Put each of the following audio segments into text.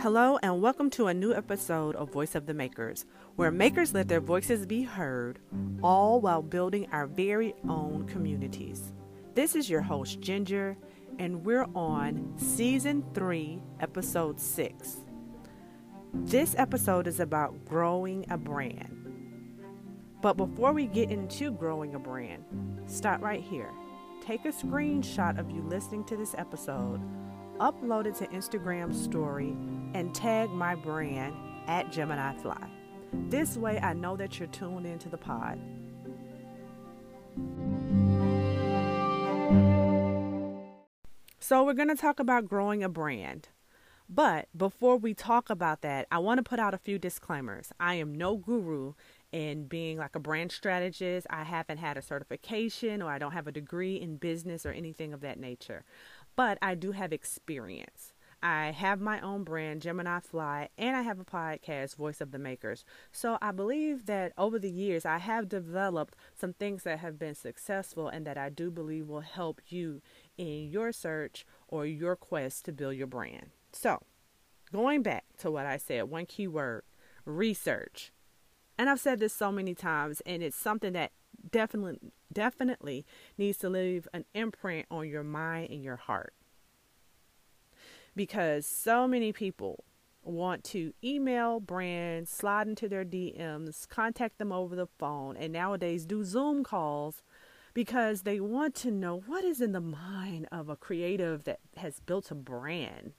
Hello, and welcome to a new episode of Voice of the Makers, where makers let their voices be heard, all while building our very own communities. This is your host, Ginger, and we're on season three, episode six. This episode is about growing a brand. But before we get into growing a brand, stop right here. Take a screenshot of you listening to this episode, upload it to Instagram story, and tag my brand at Gemini Fly. This way I know that you're tuned into the pod. So, we're going to talk about growing a brand. But before we talk about that, I want to put out a few disclaimers. I am no guru in being like a brand strategist. I haven't had a certification or I don't have a degree in business or anything of that nature. But I do have experience. I have my own brand, Gemini Fly, and I have a podcast, Voice of the Makers. So I believe that over the years, I have developed some things that have been successful and that I do believe will help you in your search or your quest to build your brand. So, going back to what I said, one key word research. And I've said this so many times, and it's something that definitely definitely needs to leave an imprint on your mind and your heart because so many people want to email brands, slide into their DMs, contact them over the phone, and nowadays do Zoom calls because they want to know what is in the mind of a creative that has built a brand.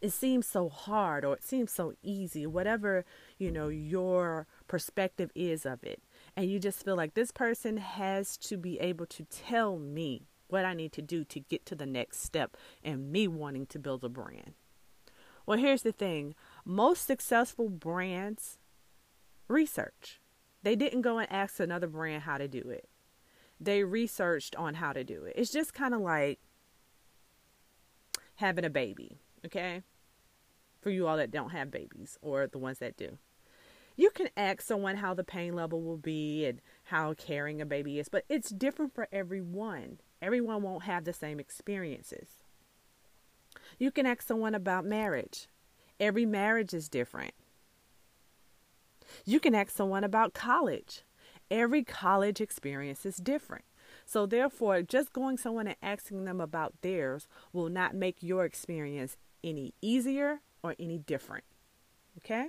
It seems so hard or it seems so easy, whatever, you know, your perspective is of it. And you just feel like this person has to be able to tell me what I need to do to get to the next step and me wanting to build a brand. Well, here's the thing most successful brands research. They didn't go and ask another brand how to do it, they researched on how to do it. It's just kind of like having a baby, okay? For you all that don't have babies or the ones that do. You can ask someone how the pain level will be and how caring a baby is, but it's different for everyone. Everyone won't have the same experiences. You can ask someone about marriage. Every marriage is different. You can ask someone about college. Every college experience is different. So, therefore, just going someone and asking them about theirs will not make your experience any easier or any different. Okay?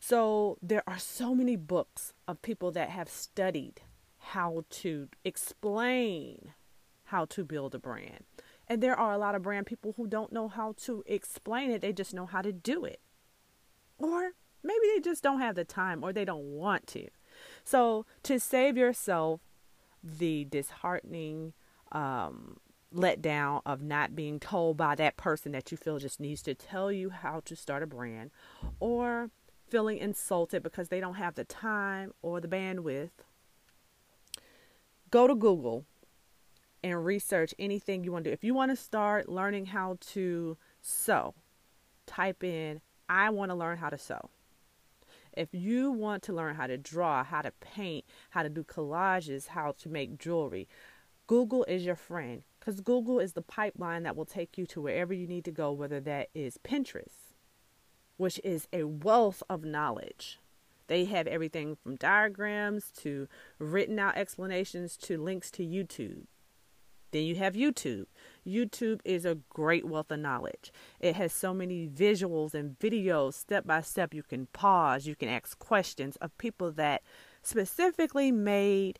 So, there are so many books of people that have studied how to explain how to build a brand. And there are a lot of brand people who don't know how to explain it, they just know how to do it. Or maybe they just don't have the time or they don't want to. So, to save yourself the disheartening um, letdown of not being told by that person that you feel just needs to tell you how to start a brand, or feeling insulted because they don't have the time or the bandwidth, go to Google and research anything you want to do. If you want to start learning how to sew, type in, I want to learn how to sew. If you want to learn how to draw, how to paint, how to do collages, how to make jewelry, Google is your friend because Google is the pipeline that will take you to wherever you need to go, whether that is Pinterest, which is a wealth of knowledge. They have everything from diagrams to written out explanations to links to YouTube. Then you have YouTube. YouTube is a great wealth of knowledge. It has so many visuals and videos, step by step. You can pause, you can ask questions of people that specifically made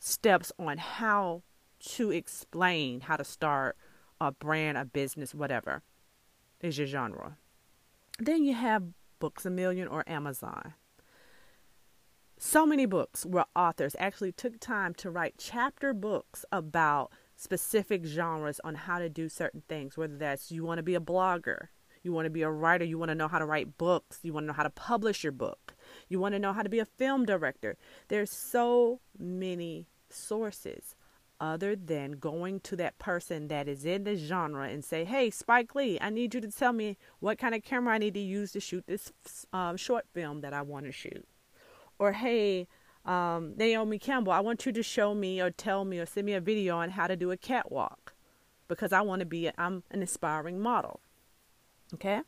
steps on how to explain how to start a brand, a business, whatever is your genre. Then you have Books a Million or Amazon. So many books where authors actually took time to write chapter books about specific genres on how to do certain things, whether that's you want to be a blogger, you want to be a writer, you want to know how to write books, you want to know how to publish your book, you want to know how to be a film director. There's so many sources other than going to that person that is in the genre and say, "Hey, Spike Lee, I need you to tell me what kind of camera I need to use to shoot this um, short film that I want to shoot," or "Hey, um, Naomi Campbell, I want you to show me or tell me or send me a video on how to do a catwalk because I want to be, i I'm an aspiring model. Okay?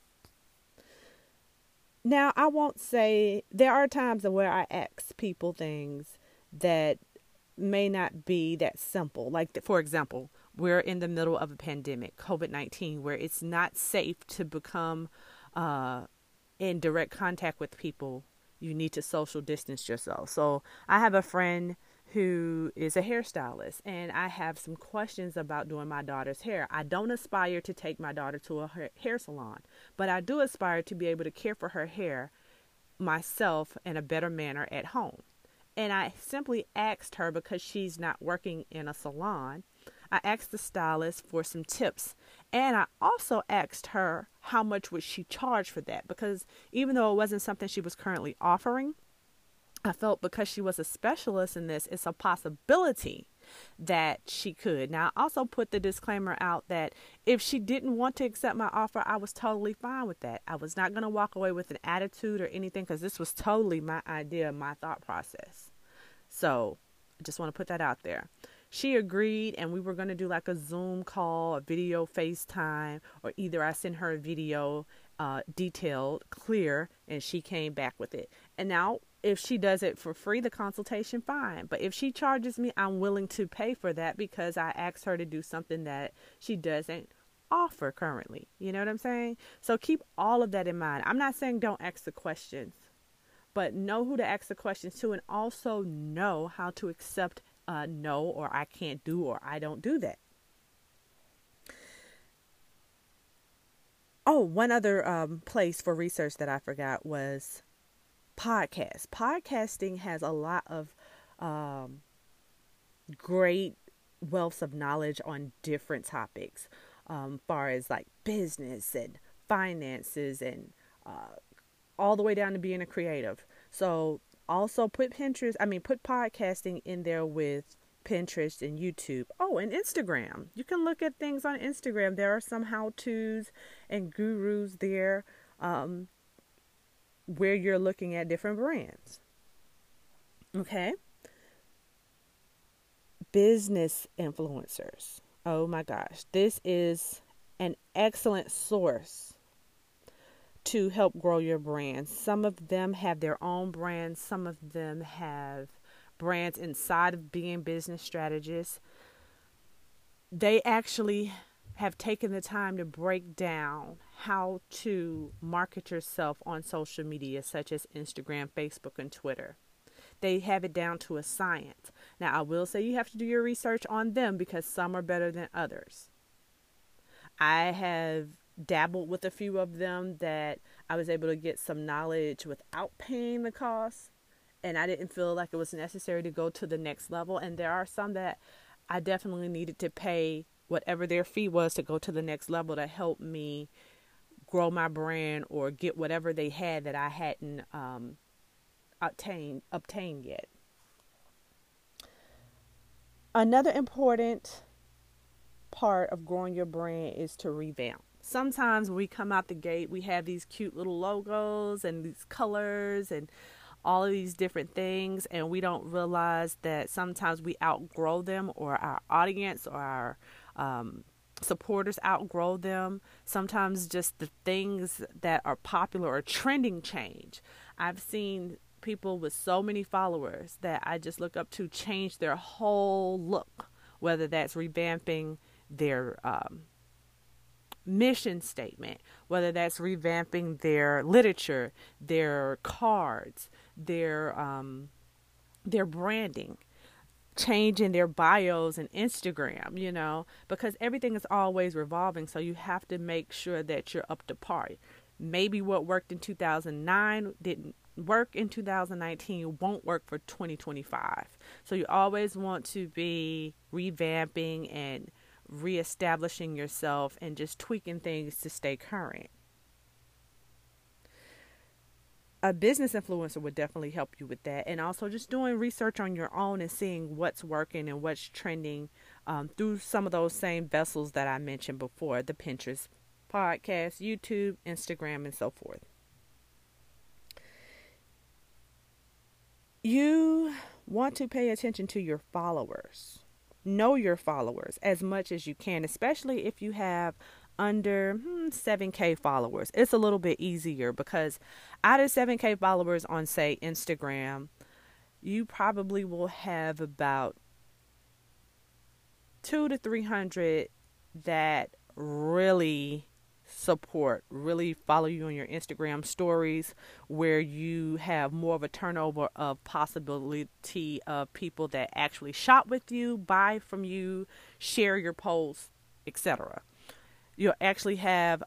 now I won't say there are times where I ask people things that may not be that simple. Like, for example, we're in the middle of a pandemic, COVID 19, where it's not safe to become uh, in direct contact with people. You need to social distance yourself. So, I have a friend who is a hairstylist, and I have some questions about doing my daughter's hair. I don't aspire to take my daughter to a hair salon, but I do aspire to be able to care for her hair myself in a better manner at home. And I simply asked her because she's not working in a salon. I asked the stylist for some tips and I also asked her how much would she charge for that because even though it wasn't something she was currently offering, I felt because she was a specialist in this, it's a possibility that she could. Now, I also put the disclaimer out that if she didn't want to accept my offer, I was totally fine with that. I was not going to walk away with an attitude or anything because this was totally my idea, my thought process. So, I just want to put that out there. She agreed, and we were going to do like a Zoom call, a video FaceTime, or either I sent her a video uh, detailed, clear, and she came back with it. And now if she does it for free, the consultation, fine. But if she charges me, I'm willing to pay for that because I asked her to do something that she doesn't offer currently. You know what I'm saying? So keep all of that in mind. I'm not saying don't ask the questions, but know who to ask the questions to and also know how to accept a no or I can't do or I don't do that. Oh, one other um, place for research that I forgot was podcasts. Podcasting has a lot of um, great wealths of knowledge on different topics, um, far as like business and finances and uh, all the way down to being a creative. So also put Pinterest, I mean, put podcasting in there with Pinterest and YouTube. Oh, and Instagram. You can look at things on Instagram. There are some how to's and gurus there. Um, where you're looking at different brands. Okay? Business influencers. Oh my gosh. This is an excellent source to help grow your brand. Some of them have their own brands, some of them have brands inside of being business strategists. They actually have taken the time to break down how to market yourself on social media such as Instagram, Facebook, and Twitter. They have it down to a science. Now, I will say you have to do your research on them because some are better than others. I have dabbled with a few of them that I was able to get some knowledge without paying the cost, and I didn't feel like it was necessary to go to the next level. And there are some that I definitely needed to pay whatever their fee was to go to the next level to help me grow my brand or get whatever they had that I hadn't um, obtained obtained yet. Another important part of growing your brand is to revamp. Sometimes when we come out the gate, we have these cute little logos and these colors and all of these different things, and we don't realize that sometimes we outgrow them or our audience or our um, supporters outgrow them. Sometimes just the things that are popular or trending change. I've seen people with so many followers that I just look up to change their whole look, whether that's revamping their um, mission statement, whether that's revamping their literature, their cards, their um, their branding changing their bios and Instagram, you know, because everything is always revolving. So you have to make sure that you're up to par. Maybe what worked in 2009 didn't work in 2019 won't work for 2025. So you always want to be revamping and reestablishing yourself and just tweaking things to stay current. A business influencer would definitely help you with that. And also just doing research on your own and seeing what's working and what's trending um, through some of those same vessels that i mentioned before the pinterest podcast youtube instagram and so forth. You want to pay attention to your followers know your followers as much as you can especially if you have under hmm, 7K followers, it's a little bit easier because out of 7K followers on, say, Instagram, you probably will have about two to 300 that really support, really follow you on your Instagram stories, where you have more of a turnover of possibility of people that actually shop with you, buy from you, share your posts, etc. You'll actually have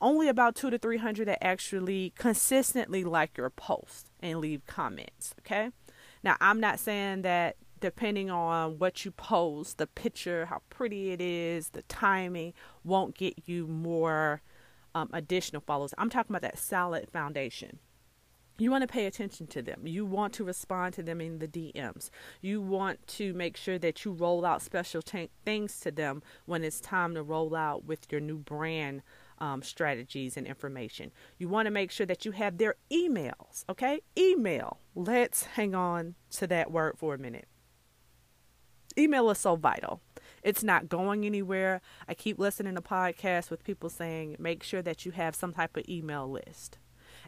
only about two to three hundred that actually consistently like your post and leave comments. Okay. Now, I'm not saying that depending on what you post, the picture, how pretty it is, the timing won't get you more um, additional followers. I'm talking about that solid foundation. You want to pay attention to them. You want to respond to them in the DMs. You want to make sure that you roll out special t- things to them when it's time to roll out with your new brand um, strategies and information. You want to make sure that you have their emails, okay? Email. Let's hang on to that word for a minute. Email is so vital. It's not going anywhere. I keep listening to podcasts with people saying make sure that you have some type of email list.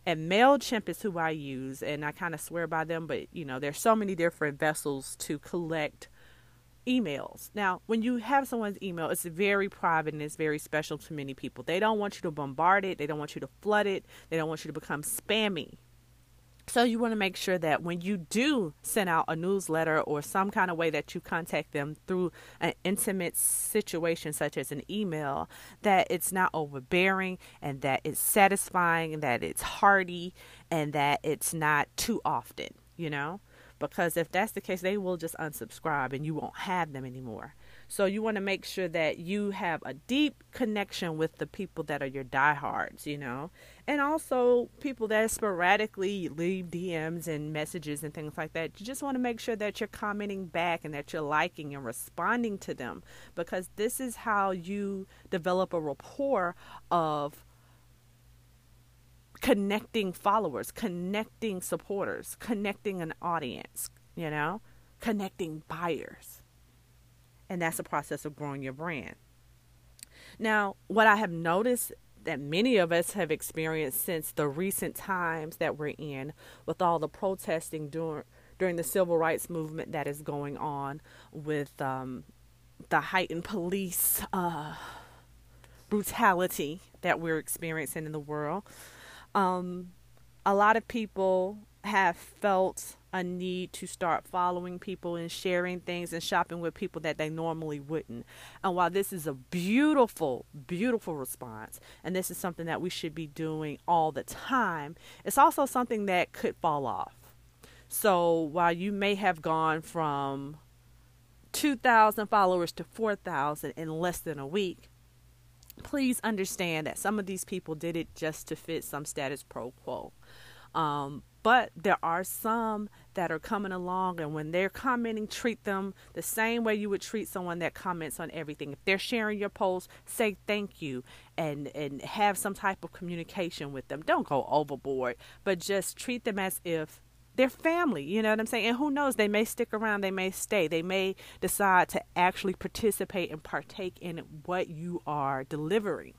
And MailChimp is who I use, and I kind of swear by them, but you know, there's so many different vessels to collect emails. Now, when you have someone's email, it's very private and it's very special to many people. They don't want you to bombard it, they don't want you to flood it, they don't want you to become spammy. So, you want to make sure that when you do send out a newsletter or some kind of way that you contact them through an intimate situation, such as an email, that it's not overbearing and that it's satisfying and that it's hearty and that it's not too often, you know? because if that's the case, they will just unsubscribe and you won't have them anymore. So you want to make sure that you have a deep connection with the people that are your diehards, you know, and also people that sporadically leave DMs and messages and things like that. You just want to make sure that you're commenting back and that you're liking and responding to them because this is how you develop a rapport of connecting followers, connecting supporters, connecting an audience, you know, connecting buyers. And that's the process of growing your brand. Now, what I have noticed that many of us have experienced since the recent times that we're in with all the protesting during during the civil rights movement that is going on with um, the heightened police uh, brutality that we're experiencing in the world um, a lot of people have felt a need to start following people and sharing things and shopping with people that they normally wouldn't. And while this is a beautiful, beautiful response, and this is something that we should be doing all the time, it's also something that could fall off. So while you may have gone from 2,000 followers to 4,000 in less than a week, please understand that some of these people did it just to fit some status pro quo. Um, but there are some that are coming along, and when they're commenting, treat them the same way you would treat someone that comments on everything. If they're sharing your post, say thank you and and have some type of communication with them. Don't go overboard, but just treat them as if their family. You know what I'm saying? And who knows? They may stick around, they may stay, they may decide to actually participate and partake in what you are delivering.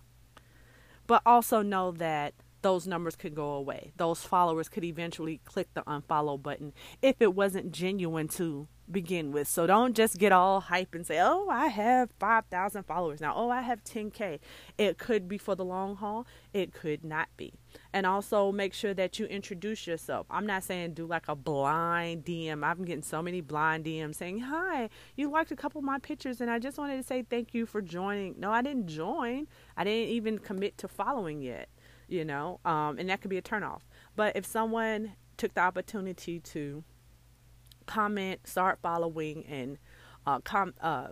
But also know that those numbers could go away. Those followers could eventually click the unfollow button if it wasn't genuine to begin with. So don't just get all hype and say, "Oh, I have 5,000 followers now. Oh, I have 10k." It could be for the long haul. It could not be. And also make sure that you introduce yourself. I'm not saying do like a blind DM. I'm getting so many blind DMs saying, "Hi, you liked a couple of my pictures and I just wanted to say thank you for joining." No, I didn't join. I didn't even commit to following yet, you know. Um, and that could be a turnoff. But if someone took the opportunity to comment, start following, and uh, com- uh,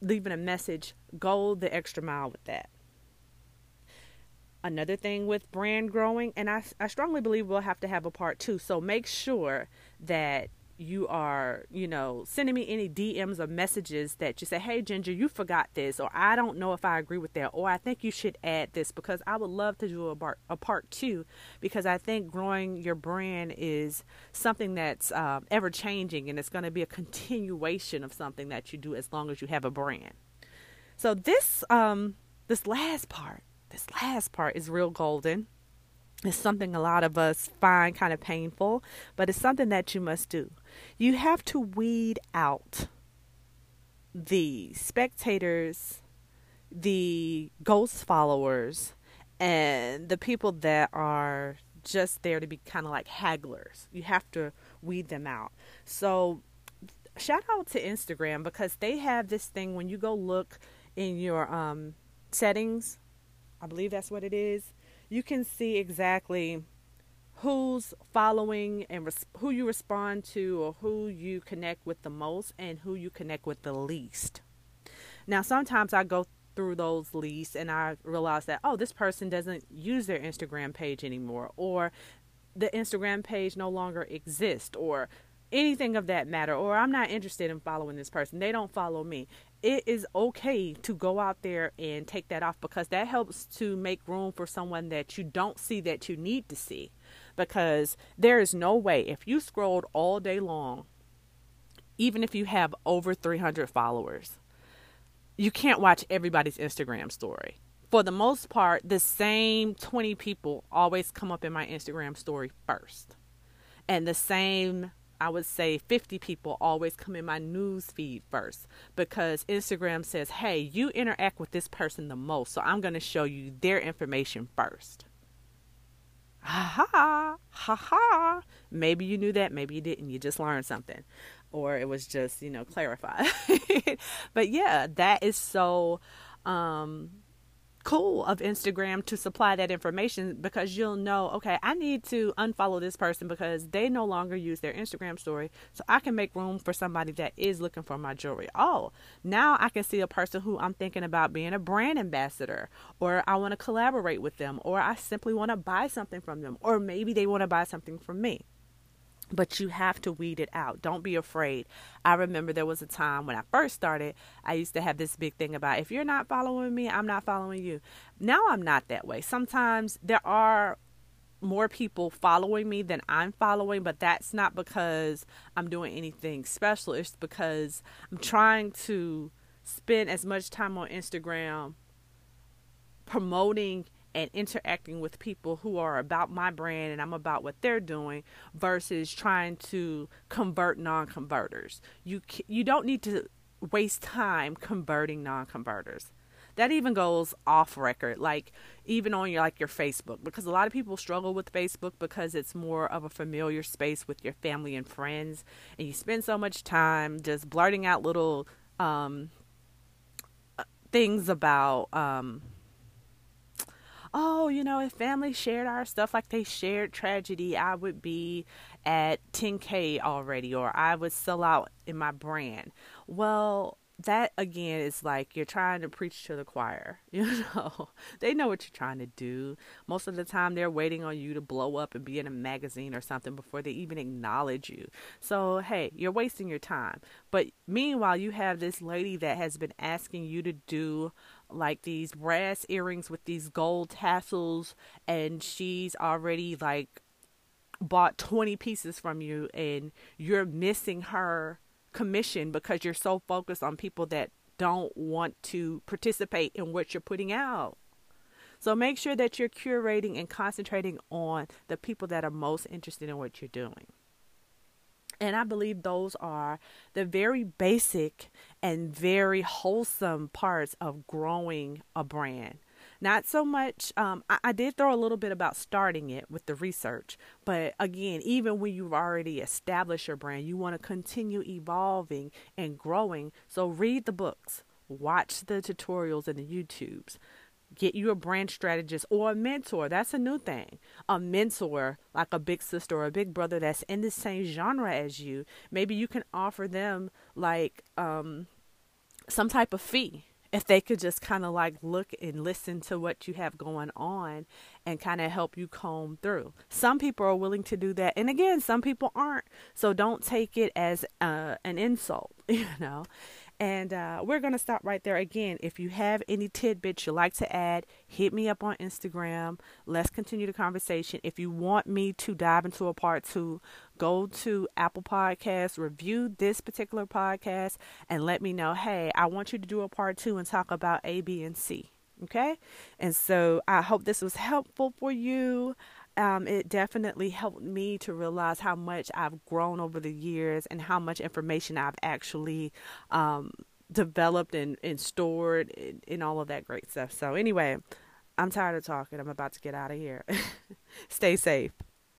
leaving a message. Go the extra mile with that. Another thing with brand growing, and I, I strongly believe we'll have to have a part two. So make sure that you are, you know, sending me any DMs or messages that you say, hey, Ginger, you forgot this, or I don't know if I agree with that, or I think you should add this, because I would love to do a part, a part two, because I think growing your brand is something that's uh, ever changing and it's going to be a continuation of something that you do as long as you have a brand. So this um, this last part, this last part is real golden. It's something a lot of us find kind of painful, but it's something that you must do. You have to weed out the spectators, the ghost followers, and the people that are just there to be kind of like hagglers. You have to weed them out. So, shout out to Instagram because they have this thing when you go look in your um, settings, I believe that's what it is, you can see exactly who's following and res- who you respond to or who you connect with the most and who you connect with the least. Now, sometimes I go through those least and I realize that, oh, this person doesn't use their Instagram page anymore, or the Instagram page no longer exists, or anything of that matter, or I'm not interested in following this person. They don't follow me. It is okay to go out there and take that off because that helps to make room for someone that you don't see that you need to see because there is no way if you scrolled all day long, even if you have over 300 followers, you can't watch everybody's Instagram story. For the most part, the same 20 people always come up in my Instagram story first. And the same, I would say, 50 people always come in my news feed first because Instagram says, hey, you interact with this person the most. So I'm going to show you their information first ha ha, ha ha. Maybe you knew that, maybe you didn't. You just learned something, or it was just, you know, clarified. but yeah, that is so um, cool of Instagram to supply that information because you'll know, okay, I need to unfollow this person because they no longer use their Instagram story. So I can make room for somebody that is looking for my jewelry. Oh, now I can see a person who I'm thinking about being a brand ambassador or I want to collaborate with them or I simply want to buy something from them or maybe they want to buy something from me but you have to weed it out. Don't be afraid. I remember there was a time when I first started, I used to have this big thing about if you're not following me, I'm not following you. Now I'm not that way. Sometimes there are more people following me than I'm following, but that's not because I'm doing anything special. It's because I'm trying to spend as much time on Instagram promoting and interacting with people who are about my brand and I'm about what they're doing versus trying to convert non-converters. You you don't need to waste time converting non-converters. That even goes off record, like even on your like your Facebook, because a lot of people struggle with Facebook because it's more of a familiar space with your family and friends, and you spend so much time just blurting out little um, uh, things about um, oh, you know, if family shared our stuff like they shared tragedy, I would be at 10K already, or I would sell out in my brand. Well, that again is like you're trying to preach to the choir. You know, they know what you're trying to do. Most of the time, they're waiting on you to blow up and be in a magazine or something before they even acknowledge you. So, hey, you're wasting your time. But meanwhile, you have this lady that has been asking you to do like these brass earrings with these gold tassels, and she's already like bought 20 pieces from you, and you're missing her commission because you're so focused on people that don't want to participate in what you're putting out. So make sure that you're curating and concentrating on the people that are most interested in what you're doing. And I believe those are the very basic and very wholesome parts of growing a brand. Not so much, um, I, I, did throw a little bit about starting it with the research, but again, even when you've already established your brand, you want to continue evolving and growing. So read the books, watch the tutorials and the YouTubes, get you a brand strategist or a mentor. That's a new thing. A mentor, like a big sister or a big brother that's in the same genre as you. Maybe you can offer them like um, some type of fee if they could just kind of like look and listen to what you have going on and kind of help you comb through. Some people are willing to do that. And again, some people aren't. So don't take it as uh, an insult, you know. And uh, we're going to stop right there. Again, if you have any tidbits you'd like to add, hit me up on Instagram. Let's continue the conversation. If you want me to dive into a part two, go to Apple Podcasts, review this particular podcast, and let me know hey, I want you to do a part two and talk about A, B, and C. Okay? And so I hope this was helpful for you. Um, it definitely helped me to realize how much I've grown over the years and how much information I've actually um, developed and, and stored and, and all of that great stuff. So, anyway, I'm tired of talking. I'm about to get out of here. Stay safe.